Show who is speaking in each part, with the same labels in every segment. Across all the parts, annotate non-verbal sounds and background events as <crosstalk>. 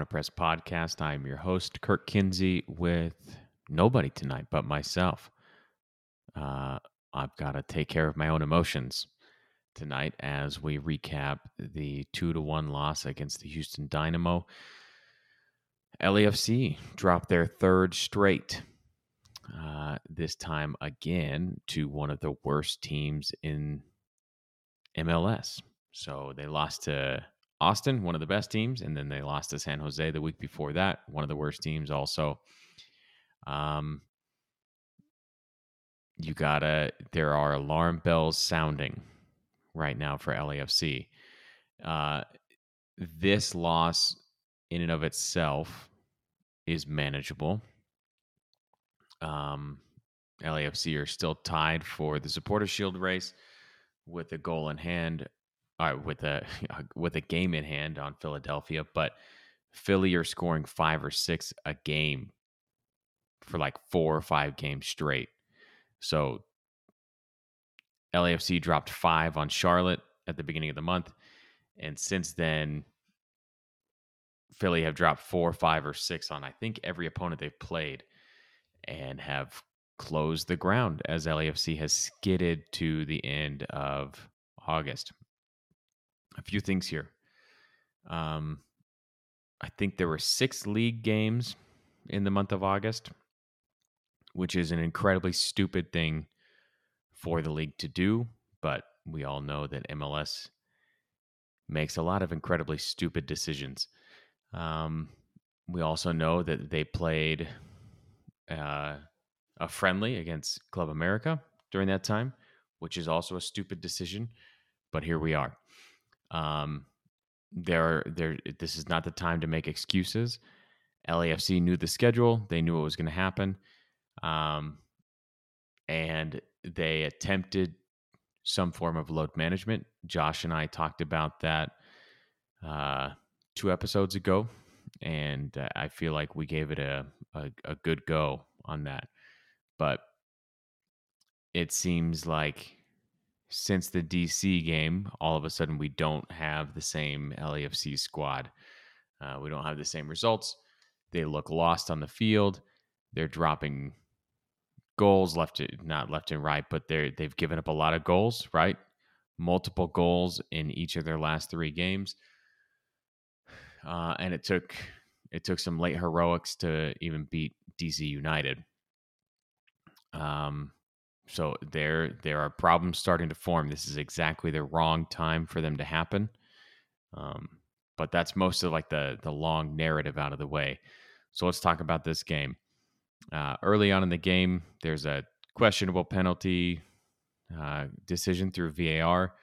Speaker 1: to Podcast. I'm your host, Kirk Kinsey, with nobody tonight but myself. Uh, I've got to take care of my own emotions tonight as we recap the two to one loss against the Houston Dynamo. LAFC dropped their third straight, uh, this time again to one of the worst teams in MLS. So they lost to Austin, one of the best teams, and then they lost to San Jose the week before that, one of the worst teams also. Um, you gotta, there are alarm bells sounding right now for LAFC. Uh, this loss, in and of itself, is manageable. Um, LAFC are still tied for the Supporter Shield race with a goal in hand, uh, with a <laughs> with a game in hand on Philadelphia, but Philly are scoring five or six a game for like four or five games straight. So LAFC dropped five on Charlotte at the beginning of the month, and since then, Philly have dropped four, five, or six on I think every opponent they've played, and have closed the ground as LAFC has skidded to the end of August. A few things here. Um, I think there were six league games in the month of August, which is an incredibly stupid thing for the league to do. But we all know that MLS makes a lot of incredibly stupid decisions. Um, we also know that they played uh, a friendly against Club America during that time, which is also a stupid decision. But here we are. Um, there, there. This is not the time to make excuses. LAFC knew the schedule; they knew what was going to happen, um, and they attempted some form of load management. Josh and I talked about that uh, two episodes ago, and uh, I feel like we gave it a, a, a good go on that. But it seems like since the DC game, all of a sudden we don't have the same LAFC squad. Uh, we don't have the same results. They look lost on the field. They're dropping goals left to not left and right, but they're they've given up a lot of goals, right? Multiple goals in each of their last three games. Uh, and it took it took some late heroics to even beat DC United. Um, so there there are problems starting to form. This is exactly the wrong time for them to happen. Um, but that's most of like the the long narrative out of the way. So let's talk about this game. Uh, early on in the game, there's a questionable penalty uh, decision through VAR.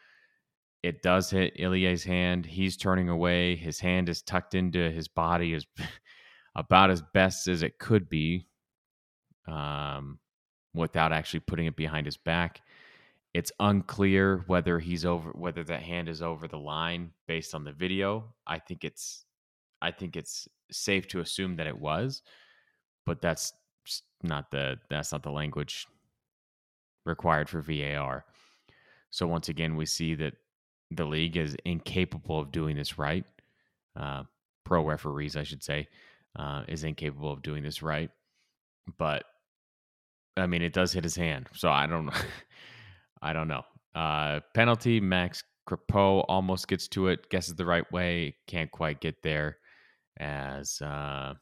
Speaker 1: It does hit Ilie's hand. He's turning away. His hand is tucked into his body, is <laughs> about as best as it could be. Um, without actually putting it behind his back. It's unclear whether he's over whether that hand is over the line based on the video. I think it's I think it's safe to assume that it was, but that's not the that's not the language required for VAR. So once again, we see that the league is incapable of doing this right. Uh, pro referees, I should say, uh, is incapable of doing this right. But I mean, it does hit his hand, so I don't know. <laughs> I don't know. Uh, penalty. Max Crepeau almost gets to it, guesses the right way, can't quite get there. As uh,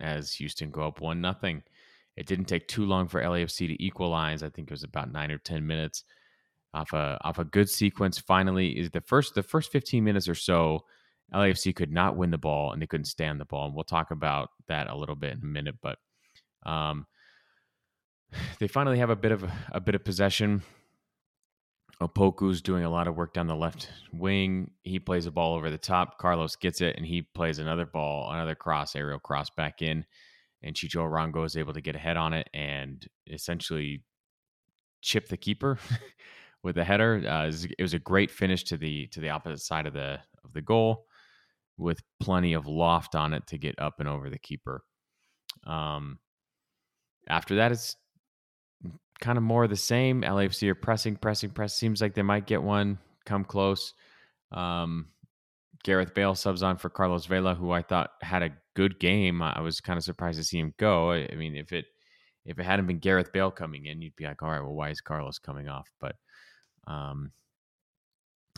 Speaker 1: as Houston go up one nothing. It didn't take too long for LAFC to equalize. I think it was about nine or ten minutes off a off a good sequence. Finally, is the first the first fifteen minutes or so. LAFC could not win the ball and they couldn't stand the ball, and we'll talk about that a little bit in a minute. But um, they finally have a bit of a, bit of possession. Opoku's doing a lot of work down the left wing. He plays a ball over the top. Carlos gets it, and he plays another ball, another cross, aerial cross back in. And Chicho Arango is able to get ahead on it and essentially chip the keeper <laughs> with a header. Uh, it was a great finish to the to the opposite side of the of the goal, with plenty of loft on it to get up and over the keeper. Um, after that, it's kind of more of the same. LAFC are pressing, pressing, press. Seems like they might get one, come close. Um, Gareth Bale subs on for Carlos Vela, who I thought had a good game. I was kind of surprised to see him go. I, I mean, if it if it hadn't been Gareth Bale coming in, you'd be like, all right, well, why is Carlos coming off? But um,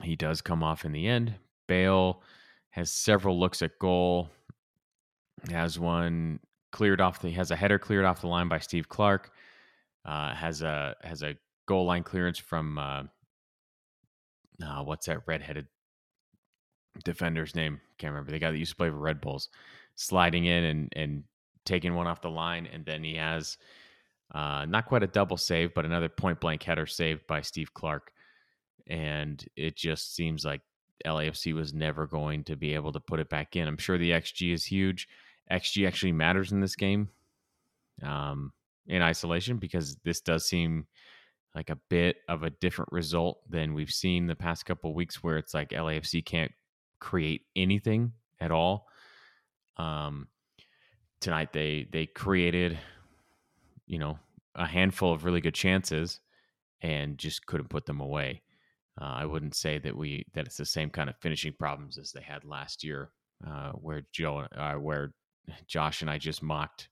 Speaker 1: he does come off in the end. Bale has several looks at goal. Has one cleared off the he has a header cleared off the line by Steve Clark. Uh, has a has a goal line clearance from uh, uh, what's that redheaded defender's name? Can't remember. The guy that used to play for Red Bulls, sliding in and and taking one off the line, and then he has uh, not quite a double save, but another point blank header saved by Steve Clark. And it just seems like LAFC was never going to be able to put it back in. I'm sure the XG is huge. XG actually matters in this game um, in isolation because this does seem like a bit of a different result than we've seen the past couple weeks where it's like LAFC can't create anything at all. Um, tonight they they created, you know, a handful of really good chances and just couldn't put them away. Uh, I wouldn't say that we that it's the same kind of finishing problems as they had last year, uh, where Joe, uh, where Josh and I just mocked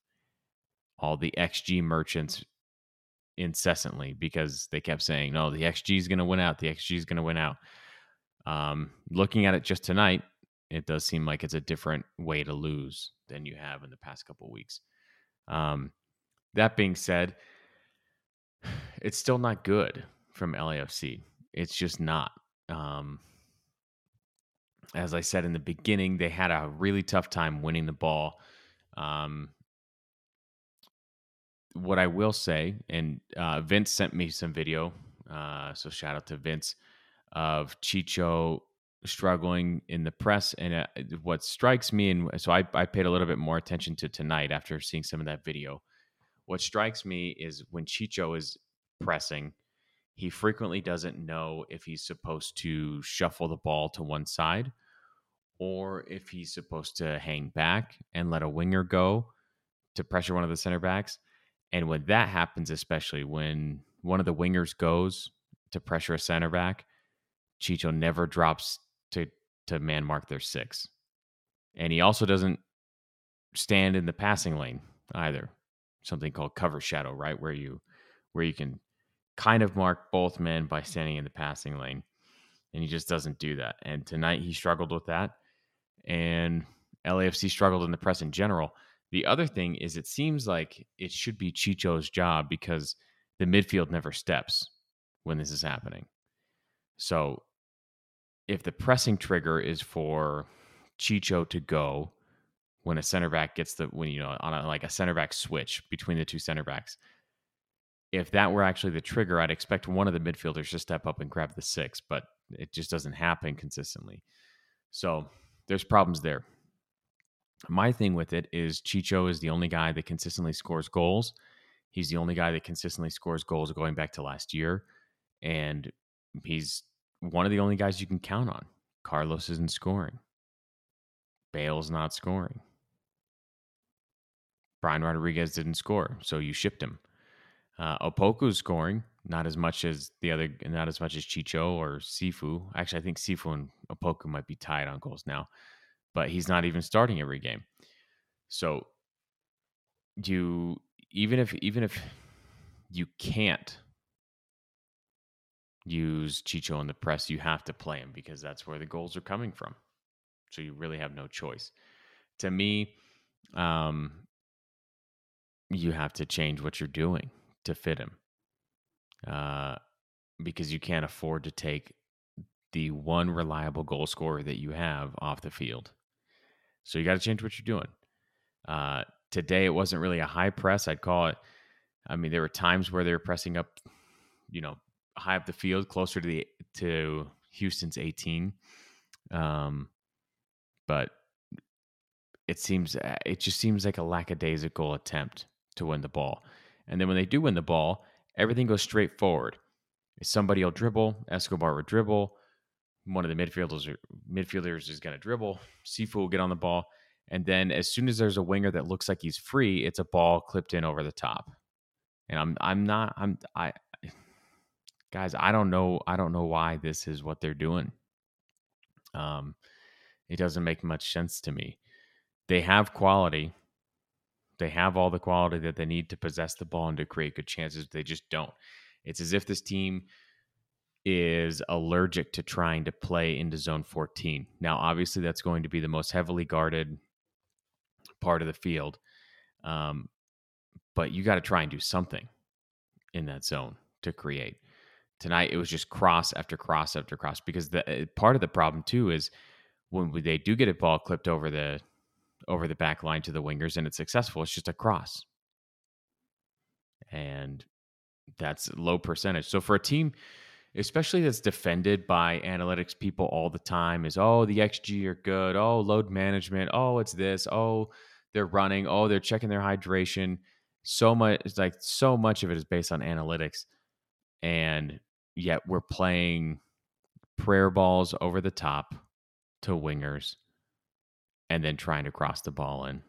Speaker 1: all the XG merchants incessantly because they kept saying, "No, the XG is going to win out. The XG is going to win out." Um, looking at it just tonight, it does seem like it's a different way to lose than you have in the past couple weeks. Um, that being said, <sighs> it's still not good from LAFC. It's just not. Um, as I said in the beginning, they had a really tough time winning the ball. Um, what I will say, and uh, Vince sent me some video, uh, so shout out to Vince of Chicho struggling in the press. And uh, what strikes me, and so I, I paid a little bit more attention to tonight after seeing some of that video. What strikes me is when Chicho is pressing, he frequently doesn't know if he's supposed to shuffle the ball to one side or if he's supposed to hang back and let a winger go to pressure one of the center backs. And when that happens, especially when one of the wingers goes to pressure a center back, Chicho never drops to to man mark their six. And he also doesn't stand in the passing lane either. Something called cover shadow, right? Where you where you can kind of mark both men by standing in the passing lane. And he just doesn't do that. And tonight he struggled with that. And LAFC struggled in the press in general. The other thing is it seems like it should be Chicho's job because the midfield never steps when this is happening. So if the pressing trigger is for Chicho to go when a center back gets the when you know on a, like a center back switch between the two center backs, if that were actually the trigger, I'd expect one of the midfielders to step up and grab the six, but it just doesn't happen consistently. So there's problems there. My thing with it is Chicho is the only guy that consistently scores goals. He's the only guy that consistently scores goals going back to last year. And he's one of the only guys you can count on. Carlos isn't scoring. Bale's not scoring. Brian Rodriguez didn't score, so you shipped him. Uh, Opoku's scoring, not as much as the other, not as much as Chicho or Cifu. Actually, I think Cifu and Opoku might be tied on goals now, but he's not even starting every game. So you even if even if you can't use Chicho in the press, you have to play him because that's where the goals are coming from. So you really have no choice. To me, um, you have to change what you're doing to fit him, uh, because you can't afford to take the one reliable goal scorer that you have off the field. So you got to change what you're doing. Uh, today, it wasn't really a high press. I'd call it. I mean, there were times where they were pressing up, you know, high up the field, closer to the to Houston's 18. Um, but it seems uh, it just seems like a lackadaisical attempt to win the ball. And then when they do win the ball, everything goes straight forward. Somebody will dribble, Escobar will dribble, one of the midfielders midfielders is going to dribble, Cifu will get on the ball, and then as soon as there's a winger that looks like he's free, it's a ball clipped in over the top. And I'm I'm not I'm I guys, I don't know. I don't know why this is what they're doing. Um, It doesn't make much sense to me. They have quality. They have all the quality that they need to possess the ball and to create good chances. They just don't. It's as if this team is allergic to trying to play into zone 14. Now, obviously, that's going to be the most heavily guarded part of the field. Um, but you got to try and do something in that zone to create. Tonight, it was just cross after cross after cross because the uh, part of the problem too is when they do get a ball clipped over the over the back line to the wingers and it's successful, it's just a cross, and that's low percentage. So for a team especially that's defended by analytics people all the time is oh the xg are good. Oh load management. Oh it's this. Oh they're running. Oh they're checking their hydration. So much like so much of it is based on analytics. And yet we're playing prayer balls over the top to wingers and then trying to cross the ball in.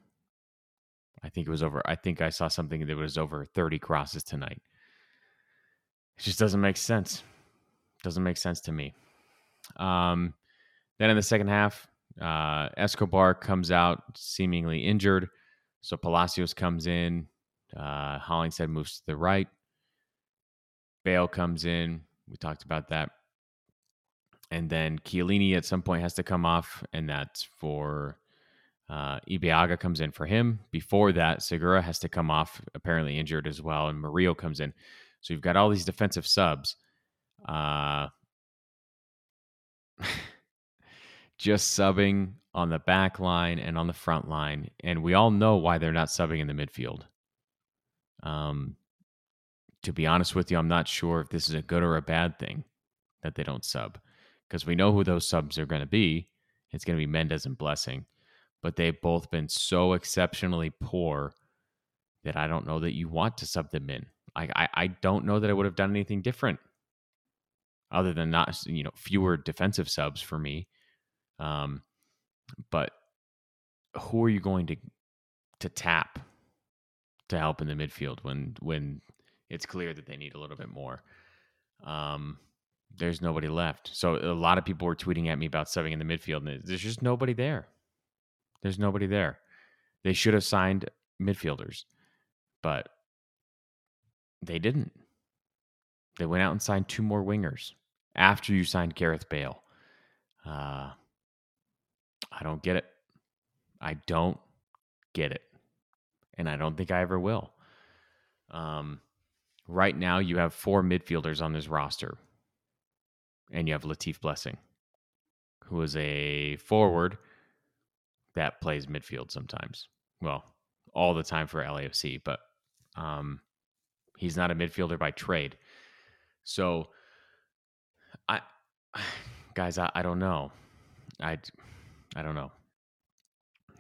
Speaker 1: I think it was over i think i saw something that was over 30 crosses tonight. It just doesn't make sense doesn't make sense to me. Um, then in the second half, uh, Escobar comes out seemingly injured. So Palacios comes in. Uh, Hollingshead moves to the right. Bale comes in. We talked about that. And then Chiellini at some point has to come off, and that's for uh, Ibeagha comes in for him. Before that, Segura has to come off, apparently injured as well, and Murillo comes in. So you've got all these defensive subs uh, <laughs> just subbing on the back line and on the front line. And we all know why they're not subbing in the midfield. Um, to be honest with you, I'm not sure if this is a good or a bad thing that they don't sub because we know who those subs are going to be. It's going to be Mendez and Blessing, but they've both been so exceptionally poor that I don't know that you want to sub them in. I, I, I don't know that I would have done anything different other than not you know fewer defensive subs for me. Um, but who are you going to to tap to help in the midfield when when it's clear that they need a little bit more? Um, there's nobody left. So a lot of people were tweeting at me about subbing in the midfield, and there's just nobody there. There's nobody there. They should have signed midfielders, but they didn't. They went out and signed two more wingers after you signed Gareth Bale. Uh, I don't get it. I don't get it. And I don't think I ever will. Um, right now, you have four midfielders on this roster, and you have Latif Blessing, who is a forward that plays midfield sometimes. Well, all the time for LAFC, but um, he's not a midfielder by trade. So <sighs> guys, I, I don't know. I, I don't know.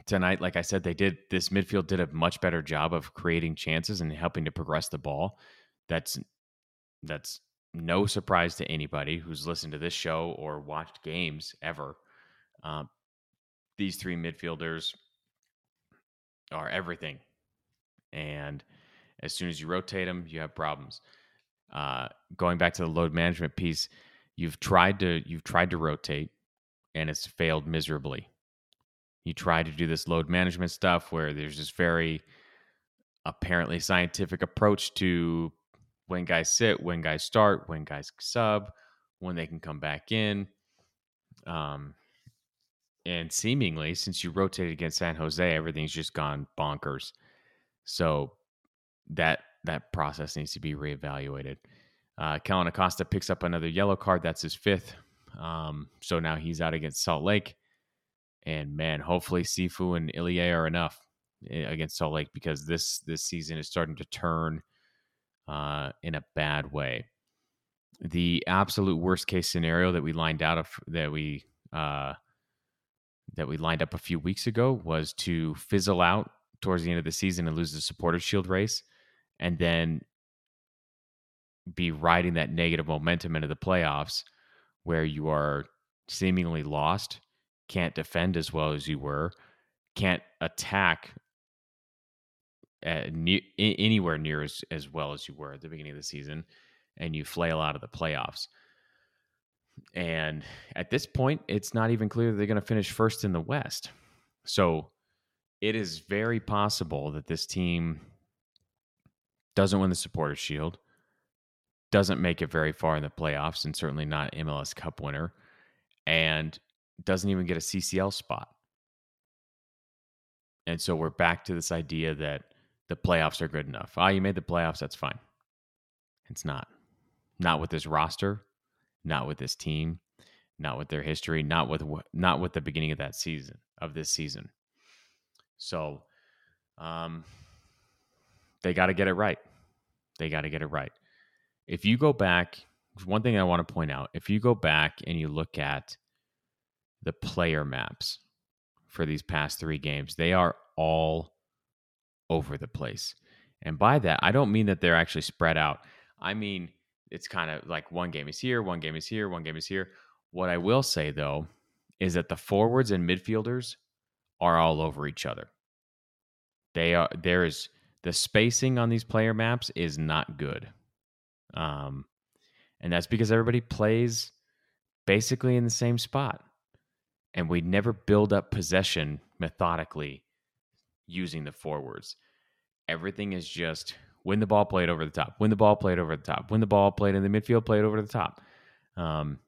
Speaker 1: Tonight, like I said, they did this midfield did a much better job of creating chances and helping to progress the ball. That's that's no surprise to anybody who's listened to this show or watched games ever. Um, these three midfielders are everything, and as soon as you rotate them, you have problems. Uh, going back to the load management piece, You've tried to you've tried to rotate and it's failed miserably. You try to do this load management stuff where there's this very apparently scientific approach to when guys sit, when guys start, when guys sub, when they can come back in. Um, and seemingly, since you rotated against San Jose, everything's just gone bonkers. So that that process needs to be reevaluated. Uh, Kellyn Acosta picks up another yellow card. That's his fifth. Um, so now he's out against Salt Lake. And man, hopefully Cifu and Ilie are enough eh, against Salt Lake because this this season is starting to turn uh, in a bad way. The absolute worst case scenario that we lined out of that we uh, that we lined up a few weeks ago was to fizzle out towards the end of the season and lose the Supporters Shield race, and then be riding that negative momentum into the playoffs where you are seemingly lost, can't defend as well as you were, can't attack ne- anywhere near as, as well as you were at the beginning of the season, and you flail out of the playoffs. And at this point, it's not even clear that they're going to finish first in the West. So it is very possible that this team doesn't win the Supporters Shield, doesn't make it very far in the playoffs, and certainly not MLS Cup winner, and doesn't even get a CCL spot. And so we're back to this idea that the playoffs are good enough. Ah, oh, you made the playoffs, that's fine. It's not. Not with this roster, not with this team, not with their history, not with not with the beginning of that season of this season. So, um, they got to get it right. They got to get it right. If you go back, one thing I want to point out: if you go back and you look at the player maps for these past three games, they are all over the place. And by that, I don't mean that they're actually spread out. I mean it's kind of like one game is here, one game is here, one game is here. What I will say though is that the forwards and midfielders are all over each other. They are there is the spacing on these player maps is not good. Um and that's because everybody plays basically in the same spot. And we never build up possession methodically using the forwards. Everything is just win the ball played over the top, win the ball played over the top, win the ball played in the midfield played over the top. Um,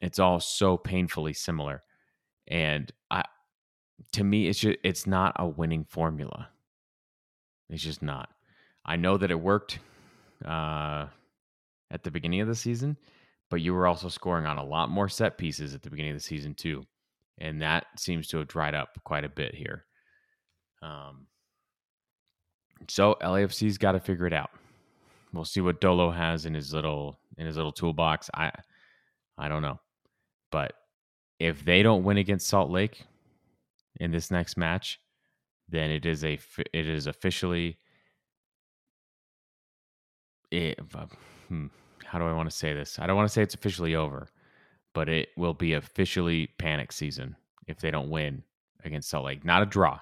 Speaker 1: it's all so painfully similar, and I, to me, it's just it's not a winning formula. It's just not. I know that it worked uh, at the beginning of the season, but you were also scoring on a lot more set pieces at the beginning of the season too, and that seems to have dried up quite a bit here. Um, so LAFC's got to figure it out. We'll see what Dolo has in his little in his little toolbox. I I don't know. But if they don't win against Salt Lake in this next match, then it is a it is officially it, uh, hmm, how do I want to say this? I don't want to say it's officially over, but it will be officially panic season if they don't win against Salt Lake. Not a draw.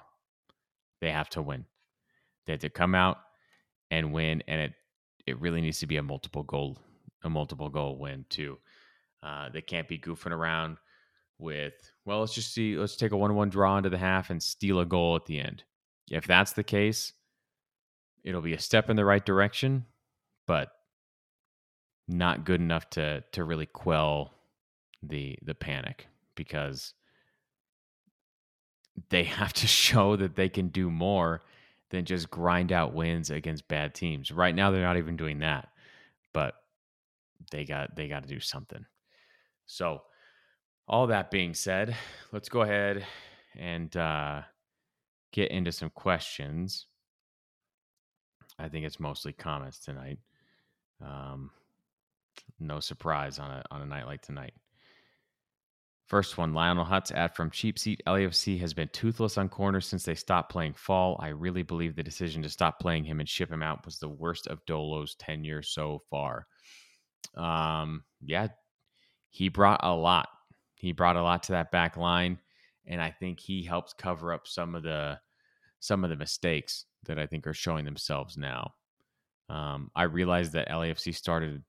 Speaker 1: They have to win. They have to come out and win, and it it really needs to be a multiple goal a multiple goal win too. Uh, they can't be goofing around with well, let's just see, let's take a one one draw into the half and steal a goal at the end. If that's the case, it'll be a step in the right direction, but not good enough to to really quell the the panic because they <laughs> have to show that they can do more than just grind out wins against bad teams. Right now they're not even doing that. But they got they got to do something. So all that being said, let's go ahead and uh, get into some questions. I think it's mostly comments tonight. Um, no surprise on a on a night like tonight. First one, Lionel Hutz ad from Cheap Seat. LAFC has been toothless on corners since they stopped playing Fall. I really believe the decision to stop playing him and ship him out was the worst of Dolo's tenure so far. Um, yeah, he brought a lot. He brought a lot to that back line, and I think he helped cover up some of the some of the mistakes that I think are showing themselves now. Um, I realized that LAFC started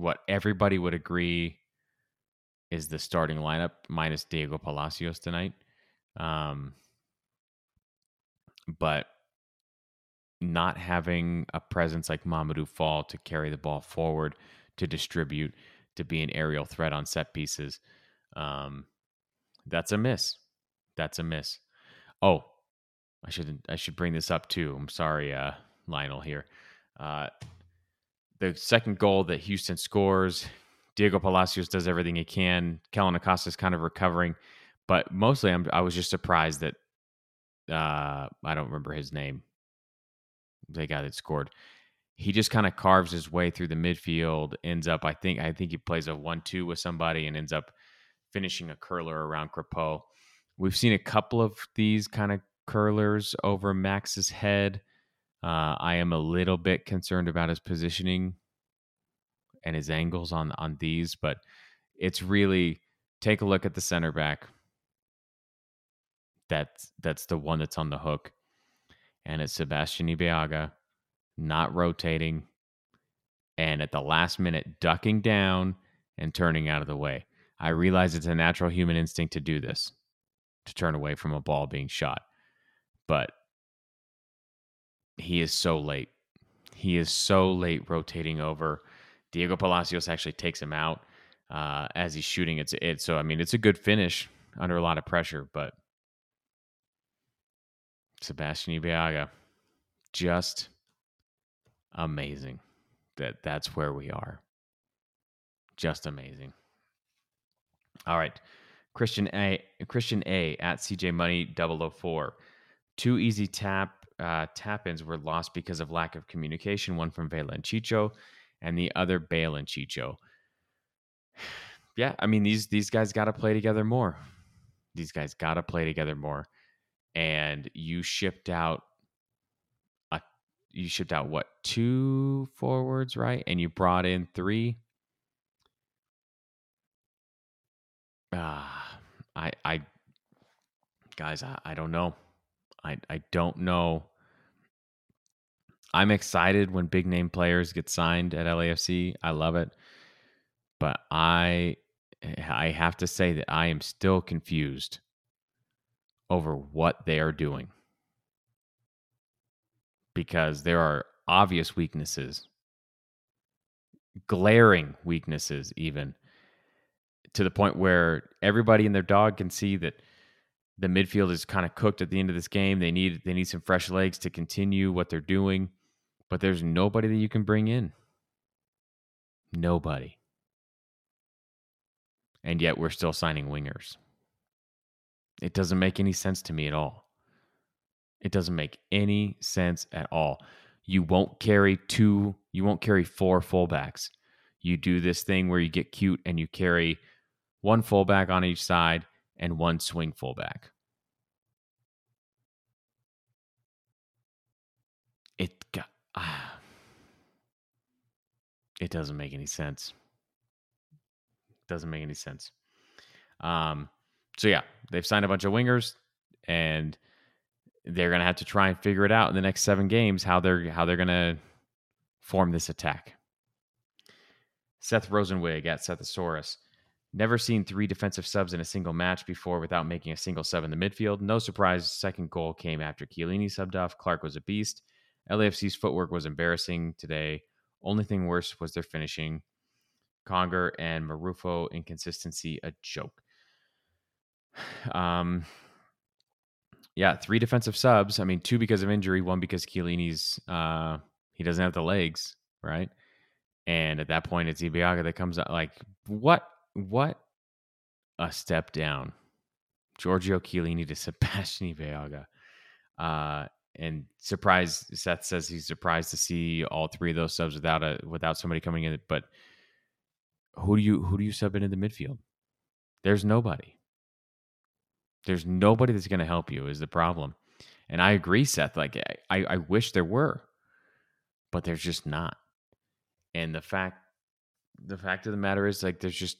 Speaker 1: what everybody would agree is the starting lineup minus Diego Palacios tonight. Um, but not having a presence like Mamadou Fall to carry the ball forward, to distribute, to be an aerial threat on set pieces, um, that's a miss. That's a miss. Oh, I shouldn't. I should bring this up too. I'm sorry, uh, Lionel here. Uh, the second goal that Houston scores, Diego Palacios does everything he can. Kellyn Acosta is kind of recovering, but mostly I'm, I was just surprised that uh, I don't remember his name. The guy that scored, he just kind of carves his way through the midfield. Ends up, I think, I think he plays a one-two with somebody and ends up finishing a curler around Crepeau. We've seen a couple of these kind of curlers over Max's head. Uh, I am a little bit concerned about his positioning and his angles on on these, but it's really take a look at the center back. That's that's the one that's on the hook, and it's Sebastian Ibeagha, not rotating, and at the last minute ducking down and turning out of the way. I realize it's a natural human instinct to do this, to turn away from a ball being shot. But he is so late. He is so late rotating over. Diego Palacios actually takes him out uh, as he's shooting. It's it. So I mean, it's a good finish under a lot of pressure, but Sebastian Ibeagha, just amazing. That that's where we are. Just amazing. All right. Christian A Christian A at CJ Money 004. Two easy tap uh, tap ins were lost because of lack of communication, one from Vela and Chicho, and the other Bale and Chicho. <sighs> Yeah, I mean these these guys got to play together more. These guys got to play together more. And you shipped out a you shipped out what two forwards, right? And you brought in three. Ah, uh, I I guys, I, I don't know. I I don't know. I'm excited when big name players get signed at LAFC. I love it. But I I have to say that I am still confused over what they are doing. Because there are obvious weaknesses, glaring weaknesses even to the point where everybody and their dog can see that the midfield is kind of cooked at the end of this game. They need they need some fresh legs to continue what they're doing, but there's nobody that you can bring in. Nobody. And yet we're still signing wingers. It doesn't make any sense to me at all. It doesn't make any sense at all. You won't carry two, you won't carry four fullbacks. You do this thing where you get cute and you carry one fullback on each side and one swing fullback. It got, it doesn't make any sense. Doesn't make any sense. Um, so yeah, they've signed a bunch of wingers, and they're gonna have to try and figure it out in the next seven games how they're how they're gonna form this attack. Seth Rosenwig at Sethosaurus. Never seen three defensive subs in a single match before without making a single sub in the midfield. No surprise, second goal came after Chiellini subbed off. Clark was a beast. LAFC's footwork was embarrassing today. Only thing worse was their finishing. Conger and Marufo inconsistency a joke. <sighs> Um, yeah, three defensive subs. I mean, two because of injury, one because Chiellini's uh, he doesn't have the legs, right? And at that point, it's Ibeagha that comes out. Like, what what a step down. Giorgio Chiellini to <laughs> Sebastian Ibeagha. Uh, and surprised Seth says he's surprised to see all three of those subs without a without somebody coming in. But who do you who do you sub into the midfield? There's nobody. There's nobody that's going to help you is the problem. And I agree, Seth. Like I, I wish there were, but there's just not. And the fact the fact of the matter is like there's just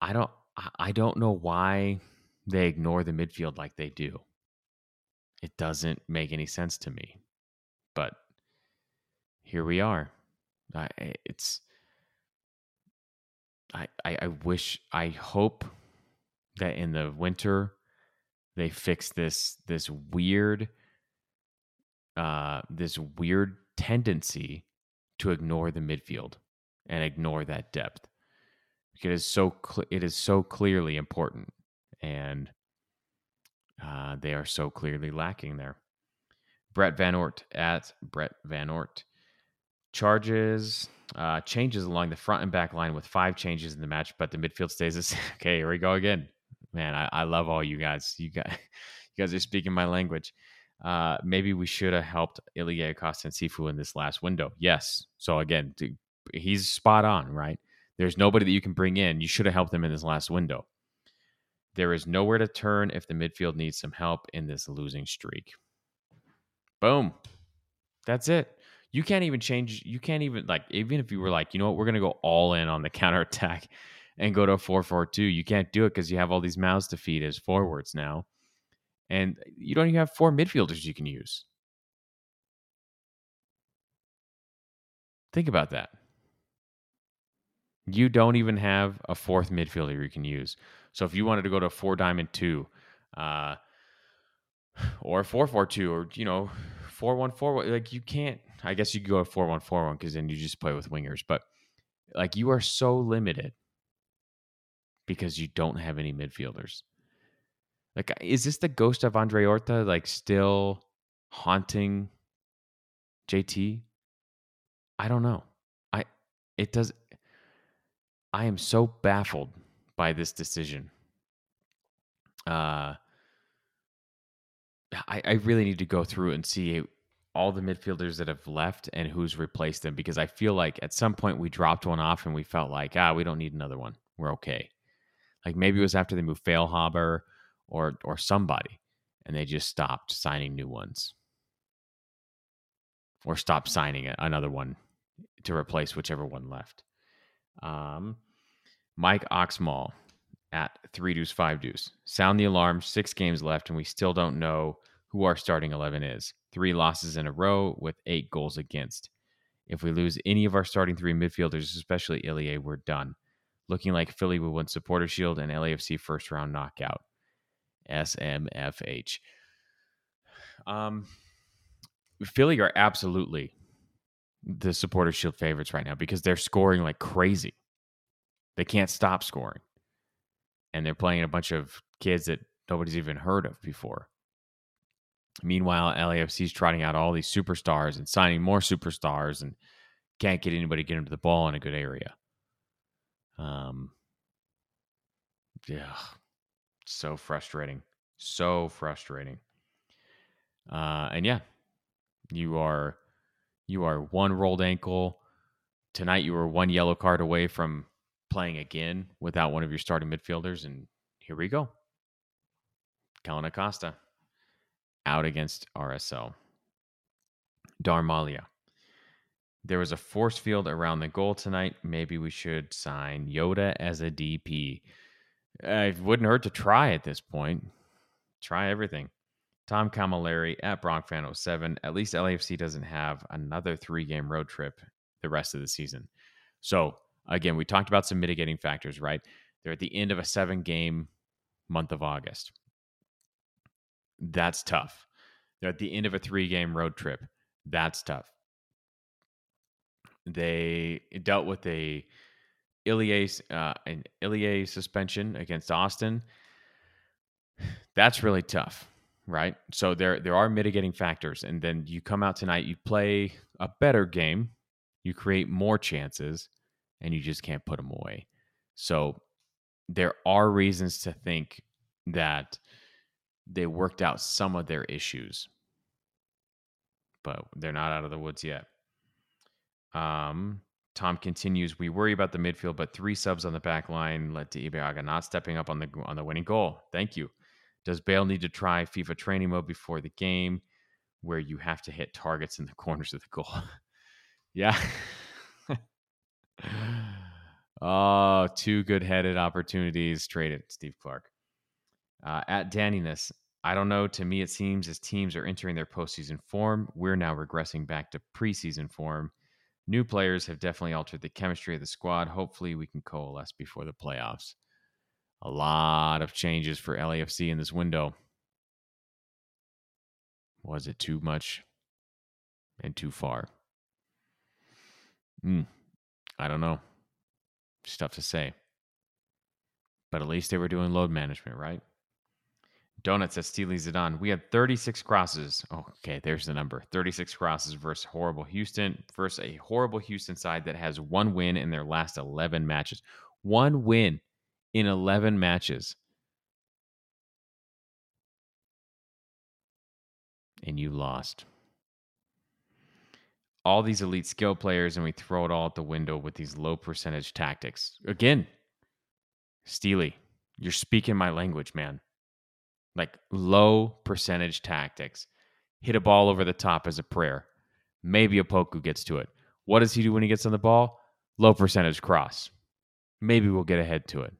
Speaker 1: I don't I don't know why they ignore the midfield like they do. It doesn't make any sense to me. But here we are. I, it's I, I, I wish I hope that in the winter they fix this this weird uh this weird tendency to ignore the midfield and ignore that depth it is so cl- it is so clearly important, and uh, they are so clearly lacking there. Brett Van Ort at Brett Van Ort charges uh, changes along the front and back line with five changes in the match, but the midfield stays the <laughs> same. Okay, here we go again. Man, I, I love all you guys. You guys, <laughs> you guys are speaking my language. Uh, maybe we should have helped Ilie Acosta and Cifu in this last window. Yes. So again, he's spot on, right? There's nobody that you can bring in. You should have helped them in this last window. There is nowhere to turn if the midfield needs some help in this losing streak. Boom. That's it. You can't even change. You can't even, like, even if you were like, you know what, we're going to go all in on the <laughs> counter attack and go to a 4 4 2, you can't do it because you have all these mouths to feed as forwards now. And you don't even have four midfielders you can use. Think about that. You don't even have a fourth midfielder you can use. So if you wanted to go to four diamond two, uh, or four four two, or you know, four one four, like you can't. I guess you could go a four one four one because then you just play with wingers. But like you are so limited because you don't have any midfielders. Like, is this the ghost of Andre Horta like still haunting JT? I don't know. I it does. I am so baffled by this decision. Uh, I, I really need to go through and see all the midfielders that have left and who's replaced them because I feel like at some point we dropped one off and we felt like ah we don't need another one we're okay. Like maybe it was after they moved Feilhaber or or somebody, and they just stopped signing new ones, or stopped signing another one to replace whichever one left. Um, Mike Oxmall at three deuce five deuce. Sound the alarm. Six games left, and we still don't know who our starting eleven is. Three losses in a row with eight goals against. If we lose any of our starting three midfielders, especially Ilie, we're done. Looking like Philly will win Supporter Shield and LAFC first round knockout. SMFH. Um, Philly are absolutely the supporter shield favorites right now because they're scoring like crazy. They can't stop scoring. And they're playing a bunch of kids that nobody's even heard of before. Meanwhile, LAFC's trotting out all these superstars and signing more superstars and can't get anybody to get into the ball in a good area. Um, yeah, so frustrating. So frustrating. Uh, and yeah, you are you are one rolled ankle. Tonight you were one yellow card away from playing again without one of your starting midfielders, and here we go. Kellyn Acosta out against RSL. Darmalia. There was a force field around the goal tonight. Maybe we should sign Yoda as a DP. it wouldn't hurt to try at this point. Try everything. Tom Camilleri at BronkFan07. At least LAFC doesn't have another three game road trip the rest of the season. So, again, we talked about some mitigating factors, right? They're at the end of a seven game month of August. That's tough. They're at the end of a three game road trip. That's tough. They dealt with a Ilie, uh, an Ilie suspension against Austin. That's really tough, right? So there there are mitigating factors, and then you come out tonight, you play a better game, you create more chances, and you just can't put them away. So there are reasons to think that they worked out some of their issues, but they're not out of the woods yet. Um, Tom continues, we worry about the midfield, but three subs on the back line led to Ibeagha not stepping up on the on the winning goal. Thank you. Does Bale need to try FIFA training mode before the game where you have to hit targets in the <laughs> corners of the goal? <laughs> yeah. <laughs> oh, two good headed opportunities. Traded Steve Clark. Uh, at Daniness, I don't know. To me, it seems as teams are entering their postseason form, we're now regressing back to preseason form. New players have definitely altered the chemistry of the squad. Hopefully, we can coalesce before the playoffs. A lot of changes for LAFC in this window. Was it too much and too far? Hmm. I don't know. Stuff to say. But at least they were doing load management, right? Donuts at Steely Zidane. We had 36 crosses. Okay, there's the number. 36 crosses versus horrible Houston, versus a horrible Houston side that has one win in their last 11 matches. One win in 11 matches. And you lost. All these elite skill players, and we throw it all out the window with these low percentage tactics. Again, Steely, you're speaking my language, man like low percentage tactics. Hit a ball over the top as a prayer. Maybe Opoku gets to it. What does he do when he gets on the ball? Low percentage cross. Maybe we'll get ahead to it.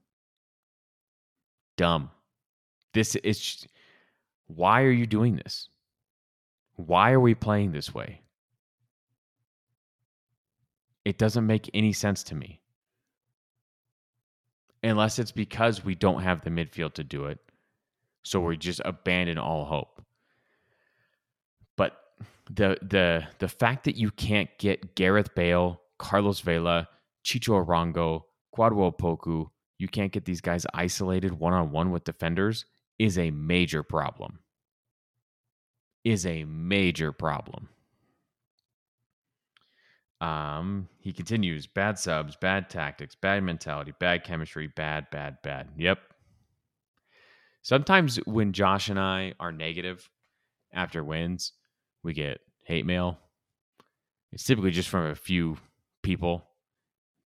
Speaker 1: Dumb. This is why are you doing this? Why are we playing this way? It doesn't make any sense to me. unless it's because we don't have the midfield to do it. So we just abandon all hope. But the the the fact that you can't get Gareth Bale, Carlos Vela, Chicho Arango, Kwadwo Opoku, you can't get these guys isolated one on one with defenders is a major problem. Is a major problem. Um, he continues bad subs, bad tactics, bad mentality, bad chemistry, bad, bad, bad. Yep. Sometimes when Josh and I are negative after wins, we get hate mail. It's typically just from a few people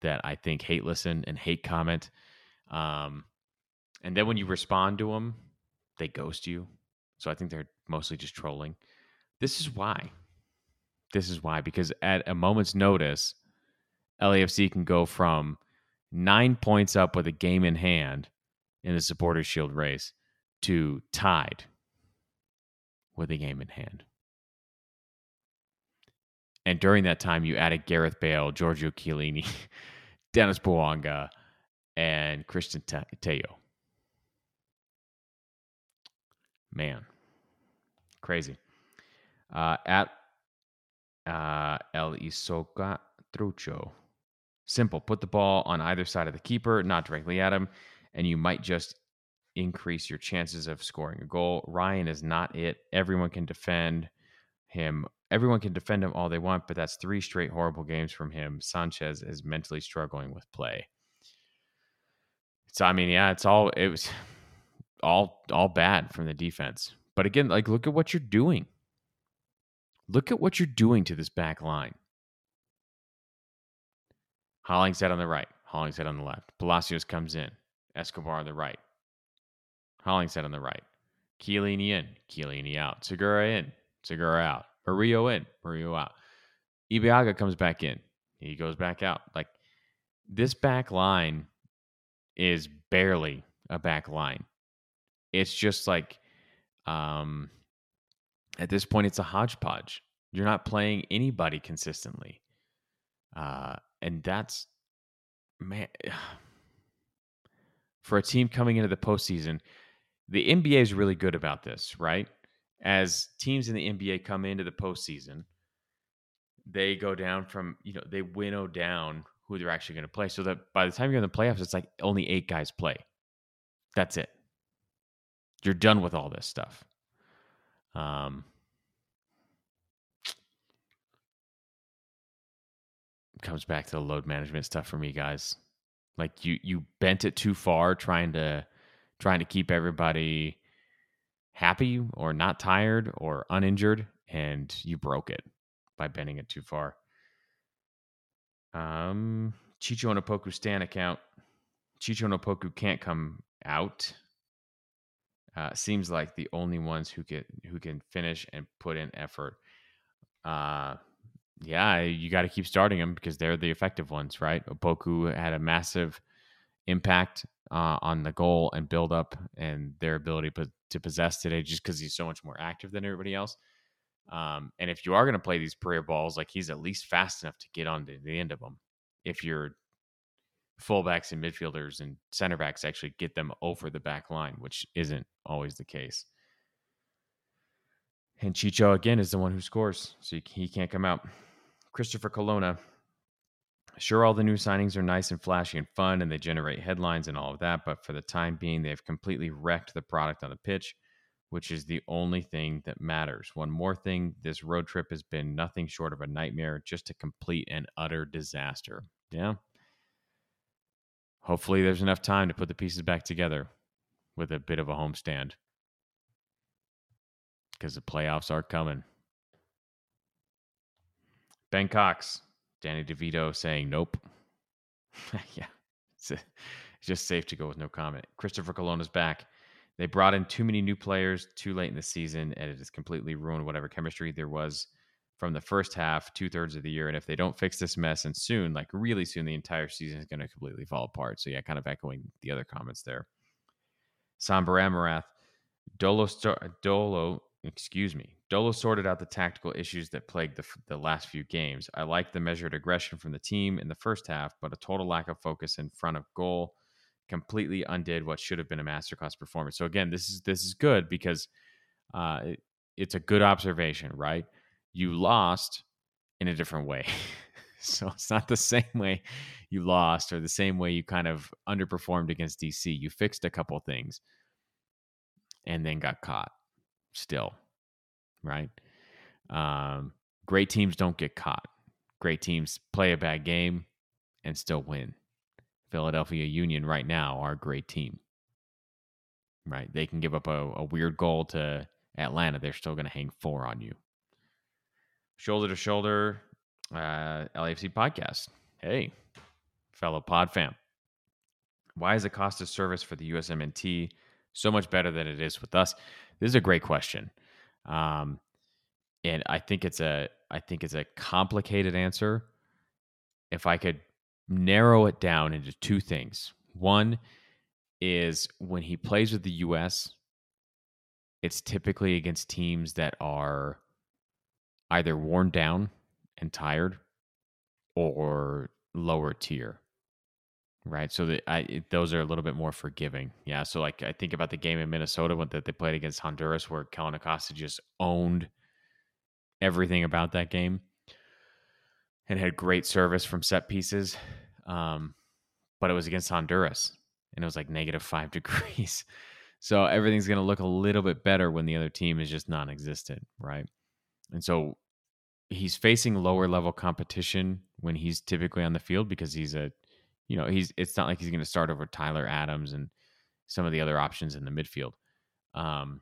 Speaker 1: that I think hate listen and hate comment. Um, and then when you respond to them, they ghost you. So I think they're mostly just trolling. This is why. This is why, because at a moment's notice, LAFC can go from nine points up with a game in hand in the Supporters Shield race to tied with a game in hand. And during that time, you added Gareth Bale, Giorgio Chiellini, <laughs> Denis Bouanga, and Cristian Tello. Man, crazy. Uh, at uh, El Isoka Trucho. Simple. Put the ball on either side of the keeper, not directly at him, and you might just increase your chances of scoring a goal. Ryan is not it. Everyone can defend him. Everyone can defend him all they want, but that's three straight horrible games from him. Sanchez is mentally struggling with play. So I mean, yeah, it's all it was <laughs> all all bad from the defense. But again, like look at what you're doing. Look at what you're doing to this back line. Hollingshead on the right, Hollingshead on the left. Palacios comes in, Escobar on the right, Hollingshead on the right, Chiellini in, Chiellini out, Segura in, Segura out, Murillo in, Murillo out. Ibeagha comes back in, he goes back out. Like this back line is barely a back line. It's just like um at this point, it's a hodgepodge. You're not playing anybody consistently. Uh, and that's, man, <sighs> for a team coming into the postseason, the NBA is really good about this, right? As teams in the NBA come into the postseason, they go down from, you know, they winnow down who they're actually going to play. So that by the time you're in the playoffs, it's like only eight guys play. That's it. You're done with all this stuff. Um, comes back to the load management stuff for me, guys. Like you you bent it too far trying to trying to keep everybody happy or not tired or uninjured, and you broke it by bending it too far. Um, Chicho and Opoku Stan account. Chicho and Opoku can't come out. Uh, seems like the only ones who get who can finish and put in effort. Uh, yeah, you got to keep starting them because they're the effective ones, right? Opoku had a massive impact uh, on the goal and build up and their ability to possess today just because he's so much more active than everybody else. Um, and if you are going to play these prayer balls, like he's at least fast enough to get on to the end of them. If your fullbacks and midfielders and center backs actually get them over the back line, which isn't always the case. And Chicho again is the one who scores, so he can't come out. Christopher Colonna. Sure, all the new signings are nice and flashy and fun, and they generate headlines and all of that, but for the time being, they've completely wrecked the product on the pitch, which is the only thing that matters. One more thing this road trip has been nothing short of a nightmare, just a complete and utter disaster. Yeah. Hopefully, there's enough time to put the pieces back together with a bit of a homestand because the playoffs are coming. Ben Cox, Danny DeVito saying nope. <laughs> yeah, it's, a, it's, just safe to go with no comment. Christopher Colonna's back. They brought in too many new players too late in the season, and it has completely ruined whatever chemistry there was from the first half, two thirds of the year. And if they don't fix this mess, and soon, like really soon, the entire season is going to completely fall apart. So yeah, kind of echoing the other comments there. Sambar Amarath, Dolo, Dolo, excuse me, Dolo sorted out the tactical issues that plagued the, the last few games. I like the measured aggression from the team in the first half, but a total lack of focus in front of goal completely undid what should have been a masterclass performance. So again, this is this is good because uh, it, it's a good observation, right? You lost in a different way. <laughs> so it's not the <laughs> same way you lost or the same way you kind of underperformed against DC. You fixed a couple things and then got caught still, right? Um, great teams don't get caught. Great teams play a bad game and still win. Philadelphia Union right now are a great team. Right? They can give up a, a weird goal to Atlanta. They're still going to hang four on you. Shoulder to shoulder, uh, LAFC podcast. Hey, fellow pod fam. Why is Acosta's service for the USMNT so much better than it is with us? This is a great question. Um, and I think it's a I think it's a complicated answer. If I could narrow it down into two things. One is when he plays with the US, it's typically against teams that are either worn down and tired or lower tier. Right. So the, I, those are a little bit more forgiving. Yeah. So, like, I think about the game in Minnesota when that they played against Honduras, where Kellyn Acosta just owned everything about that game and had great service from set pieces. Um, but it was against Honduras and it was like negative five <laughs> degrees. So everything's going to look a little bit better when the other team is just non existent, right? And so he's facing lower level competition when he's typically on the field because he's a, you know, he's, it's not like he's going to start over Tyler Adams and some of the other options in the midfield. Um,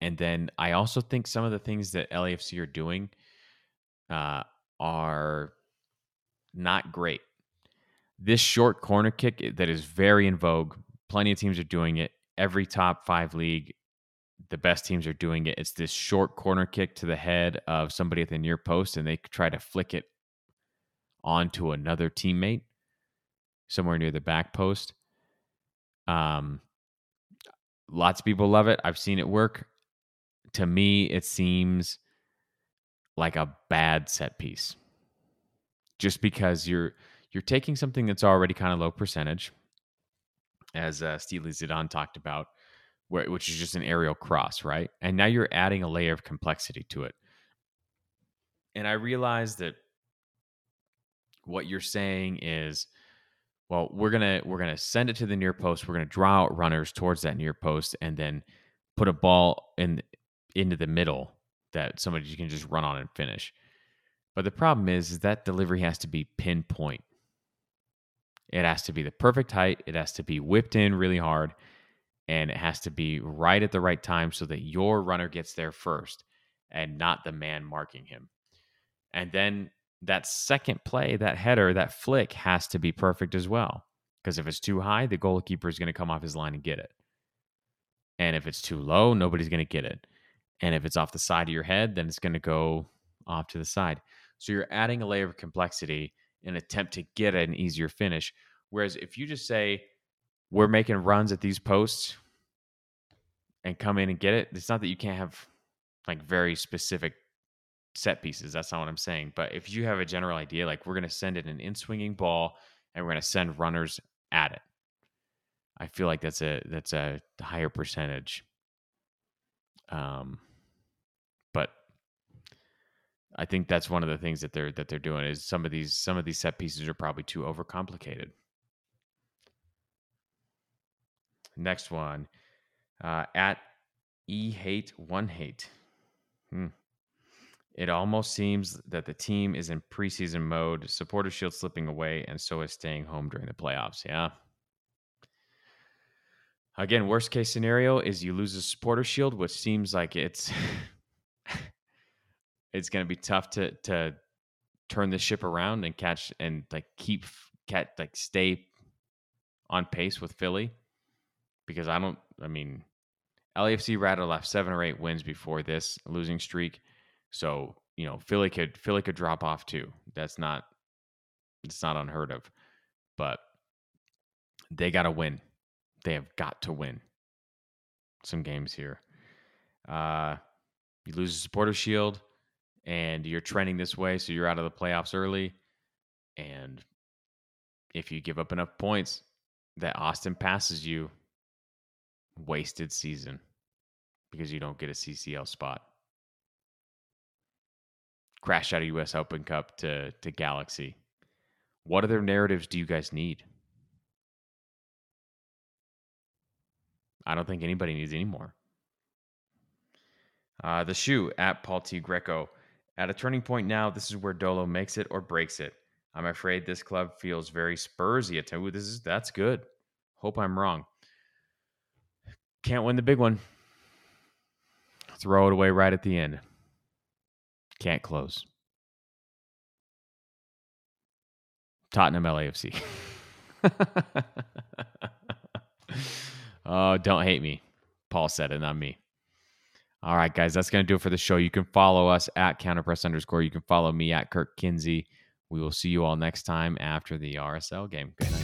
Speaker 1: and then I also think some of the things that LAFC are doing uh, are not great. This short corner kick eh, that is very in vogue, plenty of teams are doing it. Every top five league, the best teams are doing it. It's this short corner kick to the head of somebody at the near post, and they try to flick it onto another teammate somewhere near the back post. Um, lots of people love it. I've seen it work to me, it seems like a bad set piece. Just because you're you're taking something that's already kind of low percentage, as uh, Steely Zidane talked about, where, which is just an aerial cross, right? And now you're adding a layer of complexity to it. And I realize that what you're saying is, well, we're gonna we're gonna send it to the near post. We're gonna draw out runners towards that near post, and then put a ball in into the middle that somebody can just run on and finish. But the problem is, is that delivery has to be pinpoint. It has to be the perfect height. It has to be whipped in really hard. And it has to be right at the right time so that your runner gets there first and not the man marking him. And then that second play, that header, that flick has to be perfect as well. Because if it's too high, the goalkeeper is going to come off his line and get it. And if it's too low, nobody's going to get it. And if it's off the side of your head, then it's going to go off to the side. So you're adding a layer of complexity in attempt to get an easier finish. Whereas if you just say, we're making runs at these posts and come in and get it, it's not that you can't have like very specific set pieces. That's not what I'm saying. But if you have a general idea, like we're going to send it an in swinging ball and we're going to send runners at it, I feel like that's a that's a higher percentage. Um, but I think that's one of the things that they're that they're doing is some of these some of these set pieces are probably too overcomplicated. Next one, uh, at e hate one hate. Hmm. It almost seems that the team is in preseason mode. Supporter shield slipping away, and so is staying home during the playoffs. Yeah. Again, worst case scenario is you lose a supporter shield, which seems like it's <laughs> it's going to be tough to to turn the ship around and catch and like keep cat like stay on pace with Philly because I don't I mean LAFC rattled off seven or eight wins before this losing streak. So, you know, Philly could Philly could drop off too. That's not it's not unheard of. But they got to win. They have got to win some games here. Uh you lose a supporter shield and you're trending this way, so you're out of the playoffs early. And if you give up enough points, that Austin passes you, wasted season because you don't get a CCL spot. Crash out of US Open Cup to to Galaxy. What other narratives do you guys need? I don't think anybody needs any more. Uh, the shoe at Paul T. Greco. At a turning point now, this is where Dolo makes it or breaks it. I'm afraid this club feels very Spursy at Ooh, this is that's good. Hope I'm wrong. Can't win the big one. Throw it away right at the end. Can't close. Tottenham LAFC. <laughs> oh, don't hate me. Paul said it, not me. All right, guys, that's going to do it for the show. You can follow us at counterpress underscore. You can follow me at Kirk Kinsey. We will see you all next time after the RSL game. Good night.